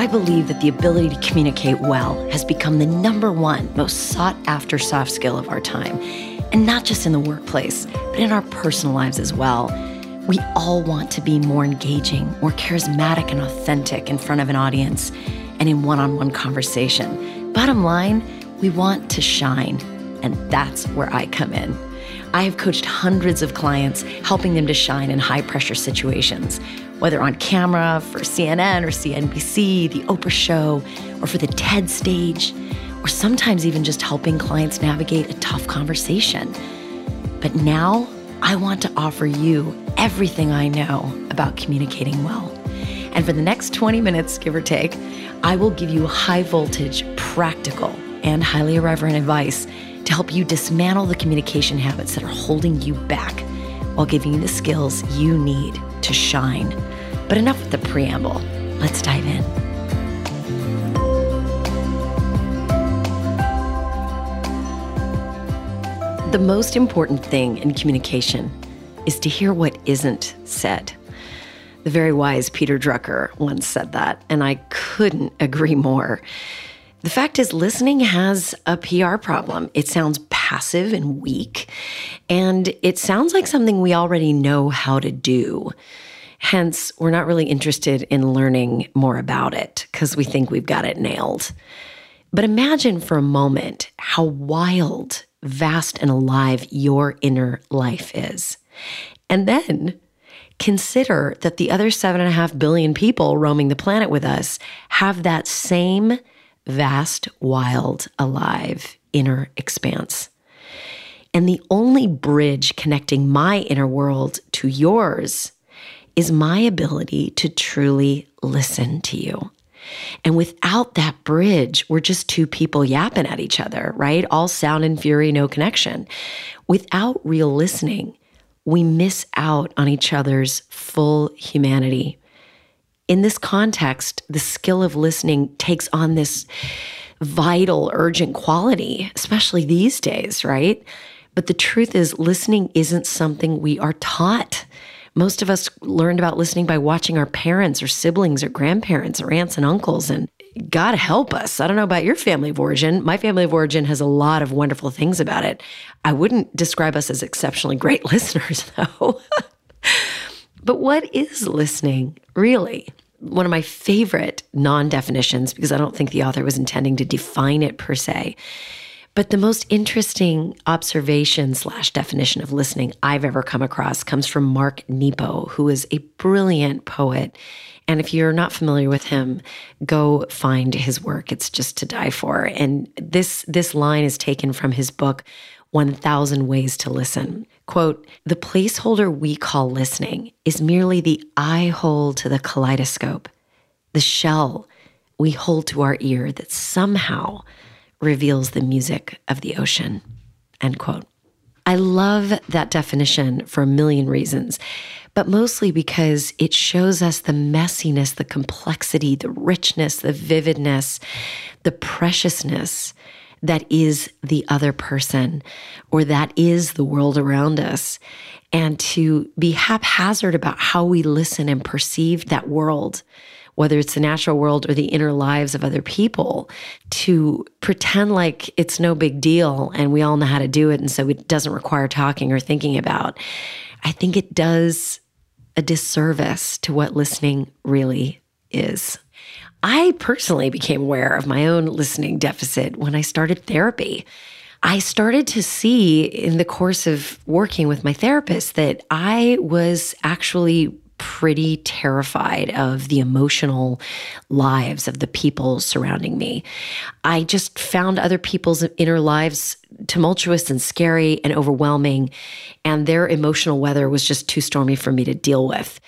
I believe that the ability to communicate well has become the number one most sought after soft skill of our time. And not just in the workplace, but in our personal lives as well. We all want to be more engaging, more charismatic, and authentic in front of an audience and in one on one conversation. Bottom line, we want to shine. And that's where I come in. I have coached hundreds of clients, helping them to shine in high pressure situations, whether on camera for CNN or CNBC, the Oprah Show, or for the TED stage, or sometimes even just helping clients navigate a tough conversation. But now I want to offer you everything I know about communicating well. And for the next 20 minutes, give or take, I will give you high voltage, practical, and highly irreverent advice to help you dismantle the communication habits that are holding you back while giving you the skills you need to shine. But enough with the preamble. Let's dive in. The most important thing in communication is to hear what isn't said. The very wise Peter Drucker once said that, and I couldn't agree more. The fact is, listening has a PR problem. It sounds passive and weak, and it sounds like something we already know how to do. Hence, we're not really interested in learning more about it because we think we've got it nailed. But imagine for a moment how wild, vast, and alive your inner life is. And then consider that the other seven and a half billion people roaming the planet with us have that same vast, wild, alive inner expanse. And the only bridge connecting my inner world to yours is my ability to truly listen to you. And without that bridge, we're just two people yapping at each other, right? All sound and fury, no connection. Without real listening, we miss out on each other's full humanity. In this context, the skill of listening takes on this vital, urgent quality, especially these days, right? But the truth is, listening isn't something we are taught. Most of us learned about listening by watching our parents or siblings or grandparents or aunts and uncles. And God help us. I don't know about your family of origin. My family of origin has a lot of wonderful things about it. I wouldn't describe us as exceptionally great listeners, though. but what is listening, really? One of my favorite non definitions, because I don't think the author was intending to define it per se, but the most interesting observation slash definition of listening I've ever come across comes from Mark Nepo, who is a brilliant poet. And if you're not familiar with him, go find his work. It's just to die for. And this this line is taken from his book 1000 Ways to Listen. Quote, the placeholder we call listening is merely the eye hole to the kaleidoscope, the shell we hold to our ear that somehow reveals the music of the ocean. End quote. I love that definition for a million reasons, but mostly because it shows us the messiness, the complexity, the richness, the vividness, the preciousness that is the other person or that is the world around us. And to be haphazard about how we listen and perceive that world whether it's the natural world or the inner lives of other people, to pretend like it's no big deal and we all know how to do it. And so it doesn't require talking or thinking about. I think it does a disservice to what listening really is. I personally became aware of my own listening deficit when I started therapy. I started to see in the course of working with my therapist that I was actually pretty terrified of the emotional lives of the people surrounding me. I just found other people's inner lives tumultuous and scary and overwhelming, and their emotional weather was just too stormy for me to deal with.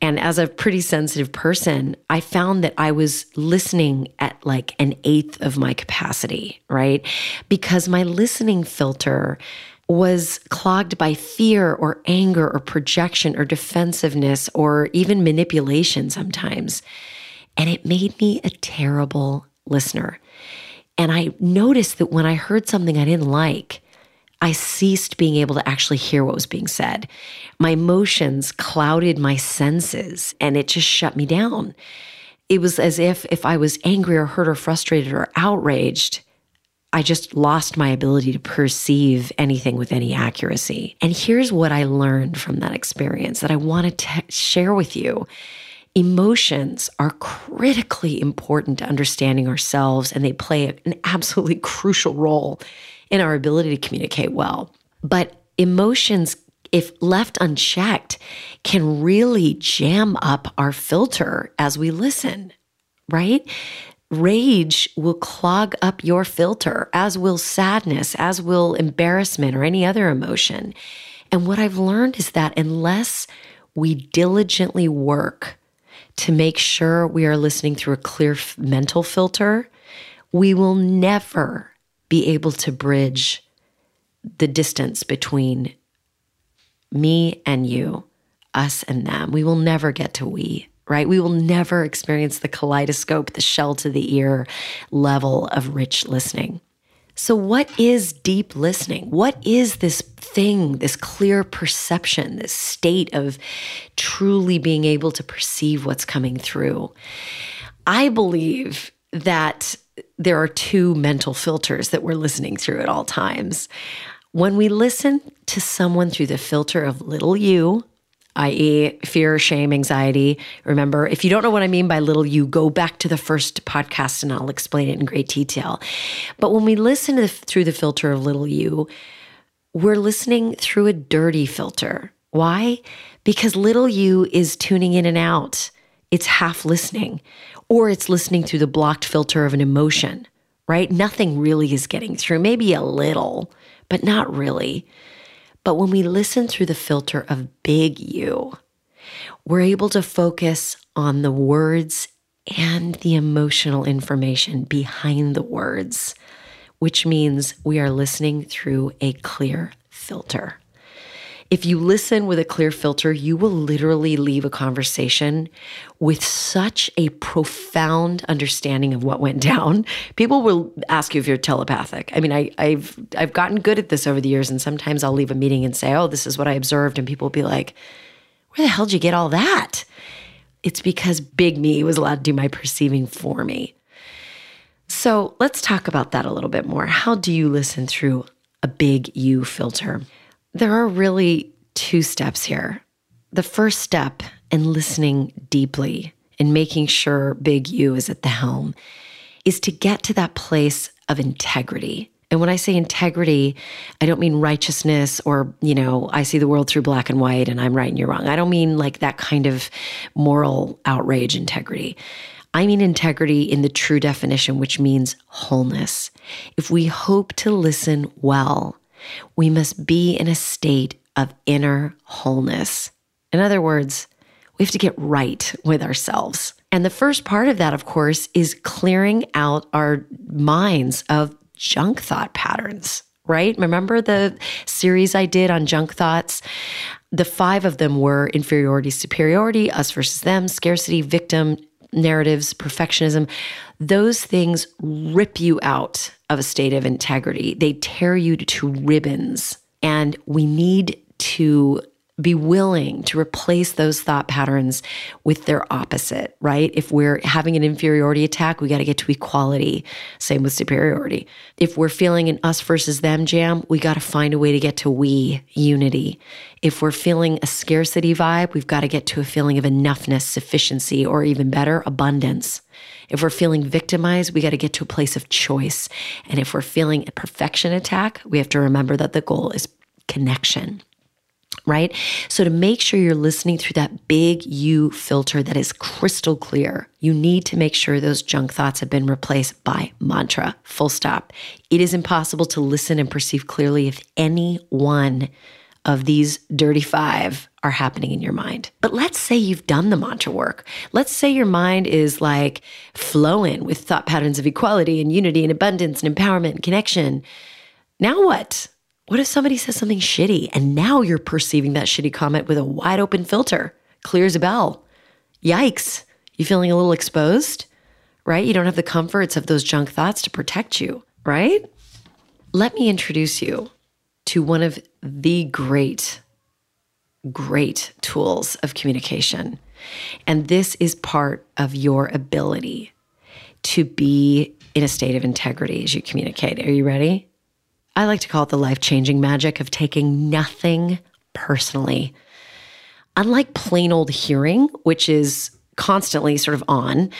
And as a pretty sensitive person, I found that I was listening at like an eighth of my capacity, right? Because my listening filter was clogged by fear or anger or projection or defensiveness or even manipulation sometimes. And it made me a terrible listener. And I noticed that when I heard something I didn't like, I ceased being able to actually hear what was being said. My emotions clouded my senses and it just shut me down. it was as if if I was angry or hurt or frustrated or outraged, I just lost my ability to perceive anything with any accuracy. And here's what I learned from that experience that I want to share with you. Emotions are critically important to understanding ourselves, and they play an absolutely crucial role in our ability to communicate well. But emotions, if left unchecked, can really jam up our filter as we listen, right? Rage will clog up your filter, as will sadness, as will embarrassment or any other emotion. And what I've learned is that unless we diligently work to make sure we are listening through a clear mental filter, we will never be able to bridge the distance between me and you, us and them. We will never get to we, right? We will never experience the kaleidoscope, the shell to the ear level of rich listening. So, what is deep listening? What is this thing, this clear perception, this state of truly being able to perceive what's coming through? I believe that there are two mental filters that we're listening through at all times. When we listen to someone through the filter of little you, i.e., fear, shame, anxiety. Remember, if you don't know what I mean by little you, go back to the first podcast and I'll explain it in great detail. But when we listen the, through the filter of little you, we're listening through a dirty filter. Why? Because little you is tuning in and out, it's half listening or it's listening through the blocked filter of an emotion, right? Nothing really is getting through, maybe a little, but not really. But when we listen through the filter of big you, we're able to focus on the words and the emotional information behind the words, which means we are listening through a clear filter. If you listen with a clear filter, you will literally leave a conversation with such a profound understanding of what went down. People will ask you if you're telepathic. I mean, I, have I've gotten good at this over the years, and sometimes I'll leave a meeting and say, "Oh, this is what I observed," and people will be like, "Where the hell did you get all that?" It's because Big Me was allowed to do my perceiving for me. So let's talk about that a little bit more. How do you listen through a big you filter? There are really two steps here. The first step in listening deeply and making sure Big You is at the helm is to get to that place of integrity. And when I say integrity, I don't mean righteousness or, you know, I see the world through black and white and I'm right and you're wrong. I don't mean like that kind of moral outrage integrity. I mean integrity in the true definition, which means wholeness. If we hope to listen well, we must be in a state of inner wholeness. In other words, we have to get right with ourselves. And the first part of that, of course, is clearing out our minds of junk thought patterns, right? Remember the series I did on junk thoughts? The five of them were inferiority, superiority, us versus them, scarcity, victim, narratives, perfectionism, those things rip you out of a state of integrity. They tear you to ribbons. And we need to be willing to replace those thought patterns with their opposite, right? If we're having an inferiority attack, we got to get to equality. Same with superiority. If we're feeling an us versus them jam, we got to find a way to get to we, unity. If we're feeling a scarcity vibe, we've got to get to a feeling of enoughness, sufficiency, or even better, abundance. If we're feeling victimized, we got to get to a place of choice. And if we're feeling a perfection attack, we have to remember that the goal is connection right? So, to make sure you're listening through that big you filter that is crystal clear, you need to make sure those junk thoughts have been replaced by mantra, full stop. It is impossible to listen and perceive clearly if any one of these dirty five are happening in your mind. But let's say you've done the mantra work. Let's say your mind is like flowing with thought patterns of equality and unity and abundance and empowerment and connection. Now what? What if somebody says something shitty and now you're perceiving that shitty comment with a wide open filter, clear as a bell? Yikes. You feeling a little exposed? Right? You don't have the comforts of those junk thoughts to protect you, right? Let me introduce you to one of the great great tools of communication. And this is part of your ability to be in a state of integrity as you communicate. Are you ready? I like to call it the life changing magic of taking nothing personally. Unlike plain old hearing, which is constantly sort of on,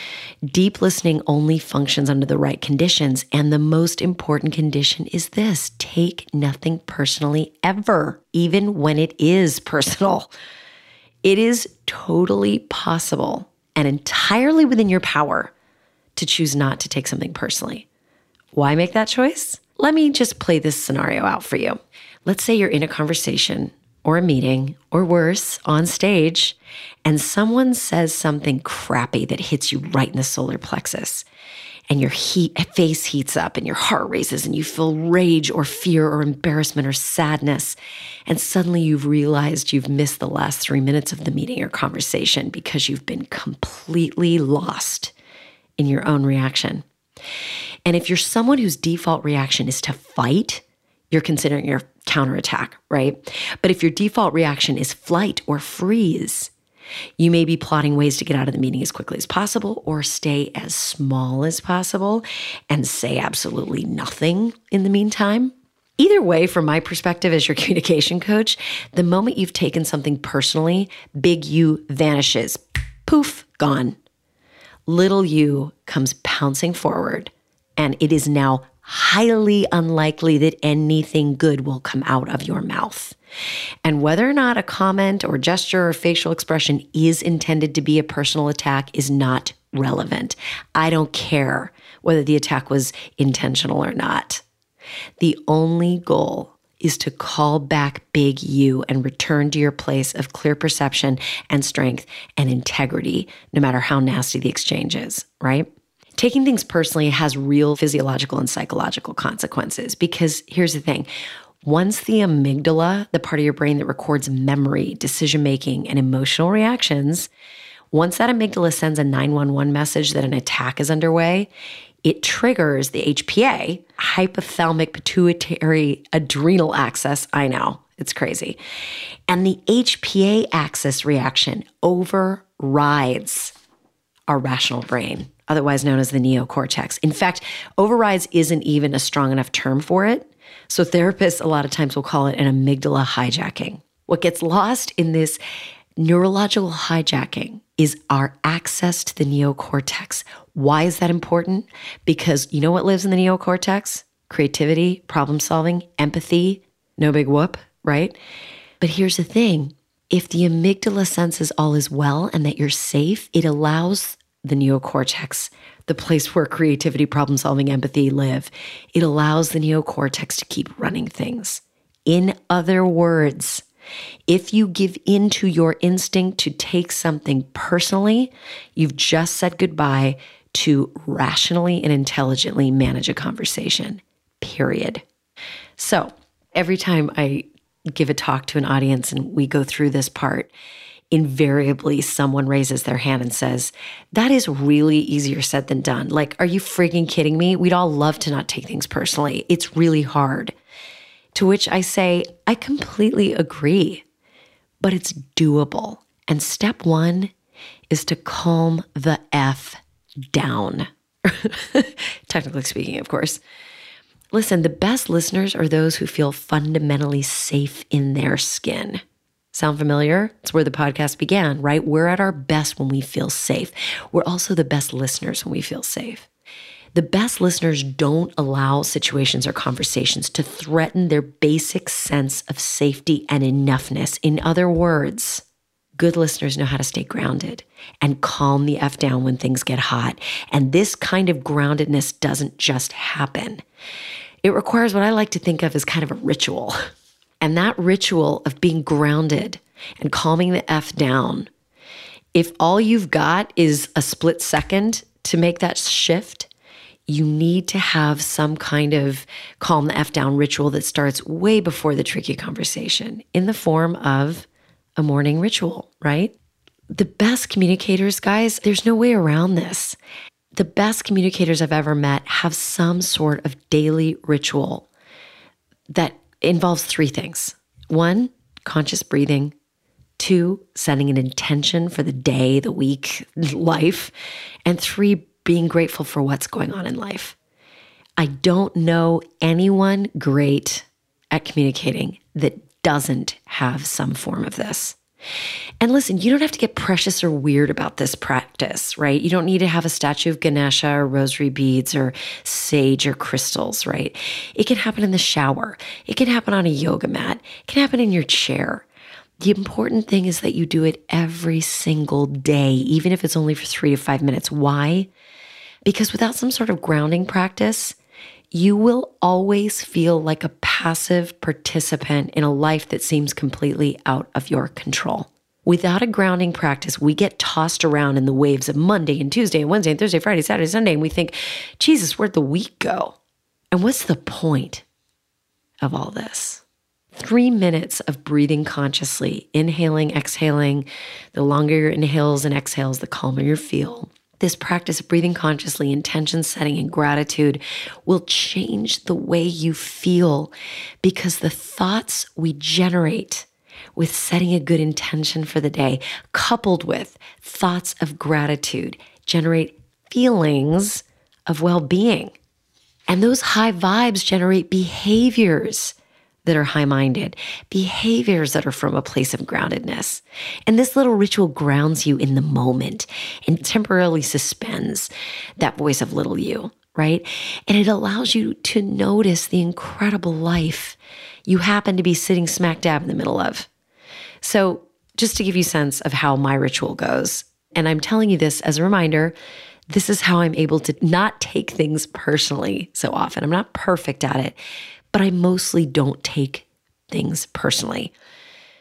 deep listening only functions under the right conditions. And the most important condition is this take nothing personally ever, even when it is personal. It is totally possible and entirely within your power to choose not to take something personally. Why make that choice? Let me just play this scenario out for you. Let's say you're in a conversation or a meeting or worse, on stage, and someone says something crappy that hits you right in the solar plexus. And your heat, face heats up and your heart races and you feel rage or fear or embarrassment or sadness. And suddenly you've realized you've missed the last three minutes of the meeting or conversation because you've been completely lost in your own reaction. And if you're someone whose default reaction is to fight, you're considering your counterattack, right? But if your default reaction is flight or freeze, you may be plotting ways to get out of the meeting as quickly as possible or stay as small as possible and say absolutely nothing in the meantime. Either way, from my perspective as your communication coach, the moment you've taken something personally, big you vanishes. Poof, gone. Little you comes pouncing forward, and it is now highly unlikely that anything good will come out of your mouth. And whether or not a comment or gesture or facial expression is intended to be a personal attack is not relevant. I don't care whether the attack was intentional or not. The only goal is to call back big you and return to your place of clear perception and strength and integrity, no matter how nasty the exchange is, right? Taking things personally has real physiological and psychological consequences because here's the thing. Once the amygdala, the part of your brain that records memory, decision making, and emotional reactions, once that amygdala sends a 911 message that an attack is underway, it triggers the HPA, hypothalamic pituitary adrenal axis. I know, it's crazy. And the HPA axis reaction overrides our rational brain otherwise known as the neocortex. In fact, overrides isn't even a strong enough term for it. So therapists a lot of times will call it an amygdala hijacking. What gets lost in this neurological hijacking is our access to the neocortex. Why is that important? Because you know what lives in the neocortex? Creativity, problem solving, empathy, no big whoop, right? But here's the thing if the amygdala senses all is well and that you're safe, it allows the neocortex, the place where creativity, problem solving, empathy live. It allows the neocortex to keep running things. In other words, if you give in to your instinct to take something personally, you've just said goodbye to rationally and intelligently manage a conversation, period. So every time I give a talk to an audience and we go through this part, invariably someone raises their hand and says, That is really easier said than done. Like, are you freaking kidding me? We'd all love to not take things personally. It's really hard. To which I say, I completely agree, but it's doable. And step one is to calm the F down. Technically speaking, of course. Listen, the best listeners are those who feel fundamentally safe in their skin. Sound familiar? It's where the podcast began, right? We're at our best when we feel safe. We're also the best listeners when we feel safe. The best listeners don't allow situations or conversations to threaten their basic sense of safety and enoughness. In other words, good listeners know how to stay grounded and calm the F down when things get hot. And this kind of groundedness doesn't just happen. It requires what I like to think of as kind of a ritual. And that ritual of being grounded and calming the F down, if all you've got is a split second to make that shift, you need to have some kind of calm the F down ritual that starts way before the tricky conversation in the form of a morning ritual, right? The best communicators, guys, there's no way around this. The best communicators I've ever met have some sort of daily ritual that involves three things one, conscious breathing, Two, setting an intention for the day, the week, life. And three, being grateful for what's going on in life. I don't know anyone great at communicating that doesn't have some form of this. And listen, you don't have to get precious or weird about this practice, right? You don't need to have a statue of Ganesha or rosary beads or sage or crystals, right? It can happen in the shower. It can happen on a yoga mat. It can happen in your chair. The important thing is that you do it every single day, even if it's only for three to five minutes. Why? Because without some sort of grounding practice, you will always feel like a passive participant in a life that seems completely out of your control. Without a grounding practice, we get tossed around in the waves of Monday and Tuesday and Wednesday and Thursday, Friday, Saturday, Sunday, and we think, Jesus, where'd the week go? And what's the point of all this? Three minutes of breathing consciously, inhaling, exhaling. The longer your inhales and exhales, the calmer you feel this practice of breathing consciously, intention setting, and gratitude will change the way you feel because the thoughts we generate with setting a good intention for the day, coupled with thoughts of gratitude, generate feelings of well being. And those high vibes generate behaviors that are high minded, behaviors that are from a place of groundedness. And this little ritual grounds you in the moment and temporarily suspends that voice of little you, right? And it allows you to notice the incredible life you happen to be sitting smack dab in the middle of. So, just to give you sense of how my ritual goes, and I'm telling you this as a reminder, this is how I'm able to not take things personally so often. I'm not perfect at it, but I mostly don't take things personally.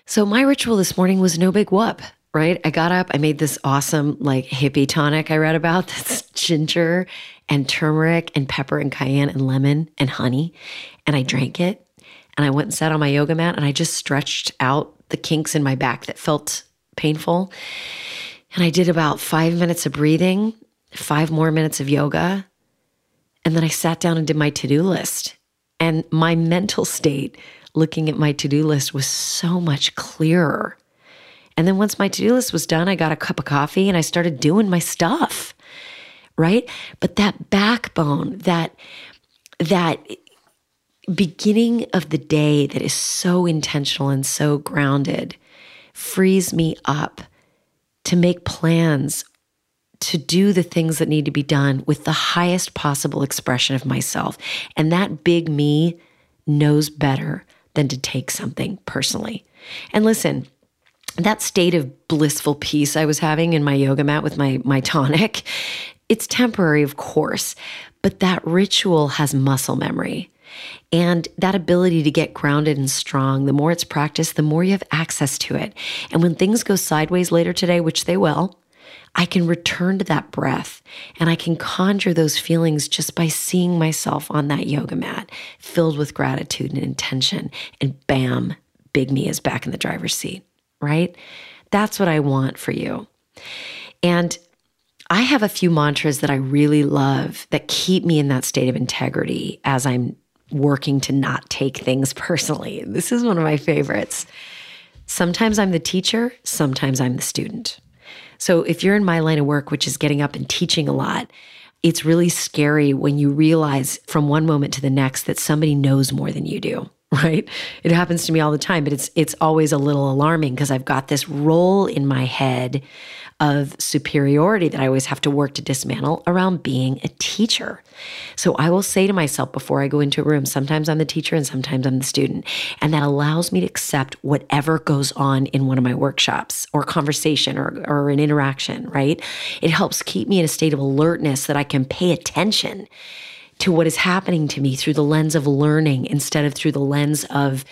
So my ritual this morning was no big whoop, right? I got up, I made this awesome like hippie tonic I read about that's ginger and turmeric and pepper and cayenne and lemon and honey. And I drank it and I went and sat on my yoga mat and I just stretched out the kinks in my back that felt painful. And I did about five minutes of breathing, five more minutes of yoga. And then I sat down and did my to do list. And my mental state looking at my to do list was so much clearer. And then once my to do list was done, I got a cup of coffee and I started doing my stuff. Right. But that backbone, that, that beginning of the day that is so intentional and so grounded frees me up to make plans to do the things that need to be done with the highest possible expression of myself. And that big me knows better than to take something personally. And listen, that state of blissful peace I was having in my yoga mat with my my tonic, it's temporary of course, but that ritual has muscle memory. And that ability to get grounded and strong, the more it's practiced, the more you have access to it. And when things go sideways later today, which they will, I can return to that breath and I can conjure those feelings just by seeing myself on that yoga mat filled with gratitude and intention. And bam, Big Me is back in the driver's seat, right? That's what I want for you. And I have a few mantras that I really love that keep me in that state of integrity as I'm working to not take things personally. This is one of my favorites. Sometimes I'm the teacher, sometimes I'm the student. So if you're in my line of work, which is getting up and teaching a lot, it's really scary when you realize from one moment to the next that somebody knows more than you do right? It happens to me all the time but it's it's always a little alarming because i've got this role in my head of superiority that I always have to work to dismantle around being a teacher. So I will say to myself before I go into a room, sometimes I'm the teacher and sometimes I'm the student. And that allows me to accept whatever goes on in one of my workshops or conversation or, or an interaction, right? It helps keep me in a state of alertness that I can pay attention to what is happening to me through the lens of learning instead of through the lens of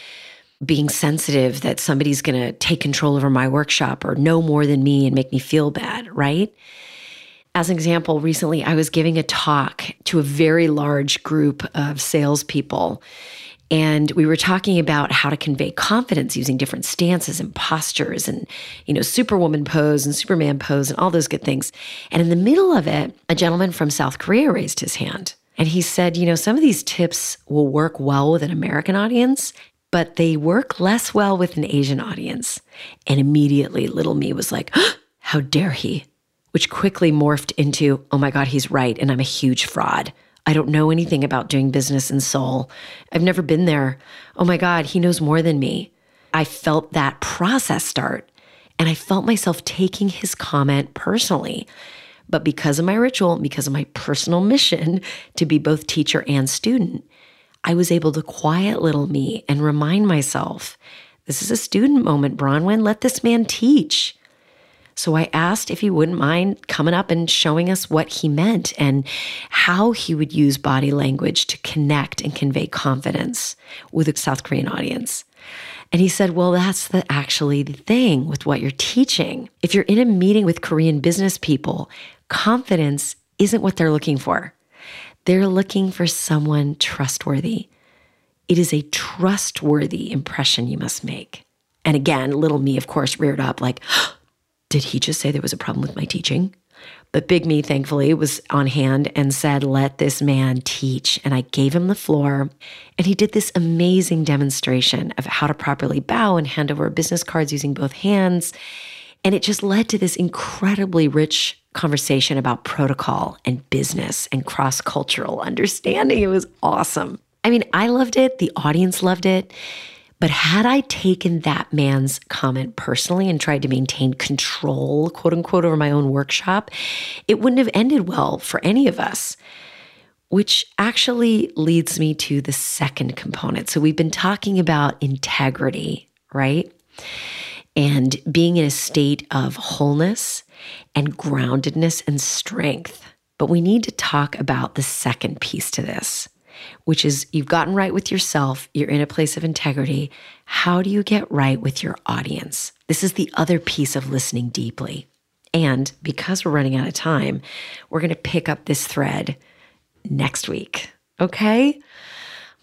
being sensitive that somebody's going to take control over my workshop or know more than me and make me feel bad, right? As an example, recently I was giving a talk to a very large group of salespeople. And we were talking about how to convey confidence using different stances and postures and, you know, superwoman pose and superman pose and all those good things. And in the middle of it, a gentleman from South Korea raised his hand. And he said, you know, some of these tips will work well with an American audience, but they work less well with an Asian audience. And immediately, little me was like, How dare he? Which quickly morphed into, Oh my God, he's right. And I'm a huge fraud. I don't know anything about doing business in Seoul. I've never been there. Oh my God, he knows more than me. I felt that process start. And I felt myself taking his comment personally. But because of my ritual, because of my personal mission to be both teacher and student, I was able to quiet little me and remind myself this is a student moment, Bronwyn. Let this man teach. So I asked if he wouldn't mind coming up and showing us what he meant and how he would use body language to connect and convey confidence with a South Korean audience. And he said, Well, that's the actually the thing with what you're teaching. If you're in a meeting with Korean business people, confidence isn't what they're looking for. They're looking for someone trustworthy. It is a trustworthy impression you must make. And again, little me, of course, reared up like, did he just say there was a problem with my teaching? But Big Me, thankfully, was on hand and said, Let this man teach. And I gave him the floor. And he did this amazing demonstration of how to properly bow and hand over business cards using both hands. And it just led to this incredibly rich conversation about protocol and business and cross cultural understanding. It was awesome. I mean, I loved it, the audience loved it. But had I taken that man's comment personally and tried to maintain control, quote unquote, over my own workshop, it wouldn't have ended well for any of us. Which actually leads me to the second component. So we've been talking about integrity, right? And being in a state of wholeness and groundedness and strength. But we need to talk about the second piece to this, which is you've gotten right with yourself, you're in a place of integrity. How do you get right with your audience? This is the other piece of listening deeply. And because we're running out of time, we're going to pick up this thread next week. Okay?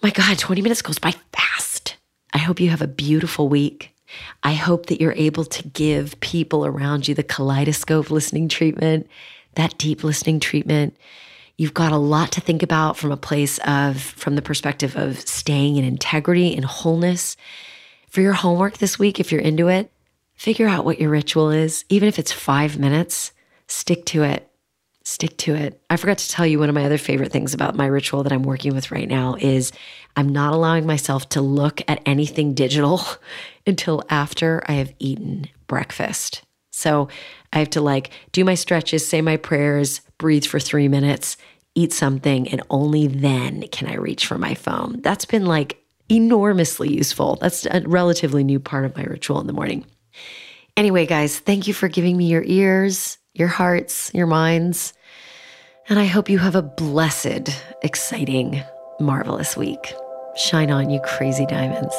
My God, 20 minutes goes by fast. I hope you have a beautiful week. I hope that you're able to give people around you the kaleidoscope listening treatment, that deep listening treatment. You've got a lot to think about from a place of, from the perspective of staying in integrity and wholeness. For your homework this week, if you're into it, figure out what your ritual is. Even if it's five minutes, stick to it stick to it. I forgot to tell you one of my other favorite things about my ritual that I'm working with right now is I'm not allowing myself to look at anything digital until after I have eaten breakfast. So I have to like do my stretches, say my prayers, breathe for three minutes, eat something, and only then can I reach for my phone. That's been like enormously useful. That's a relatively new part of my ritual in the morning. Anyway, guys, thank you for giving me your ears, your hearts, your minds. And I hope you have a blessed, exciting, marvelous week. Shine on, you crazy diamonds.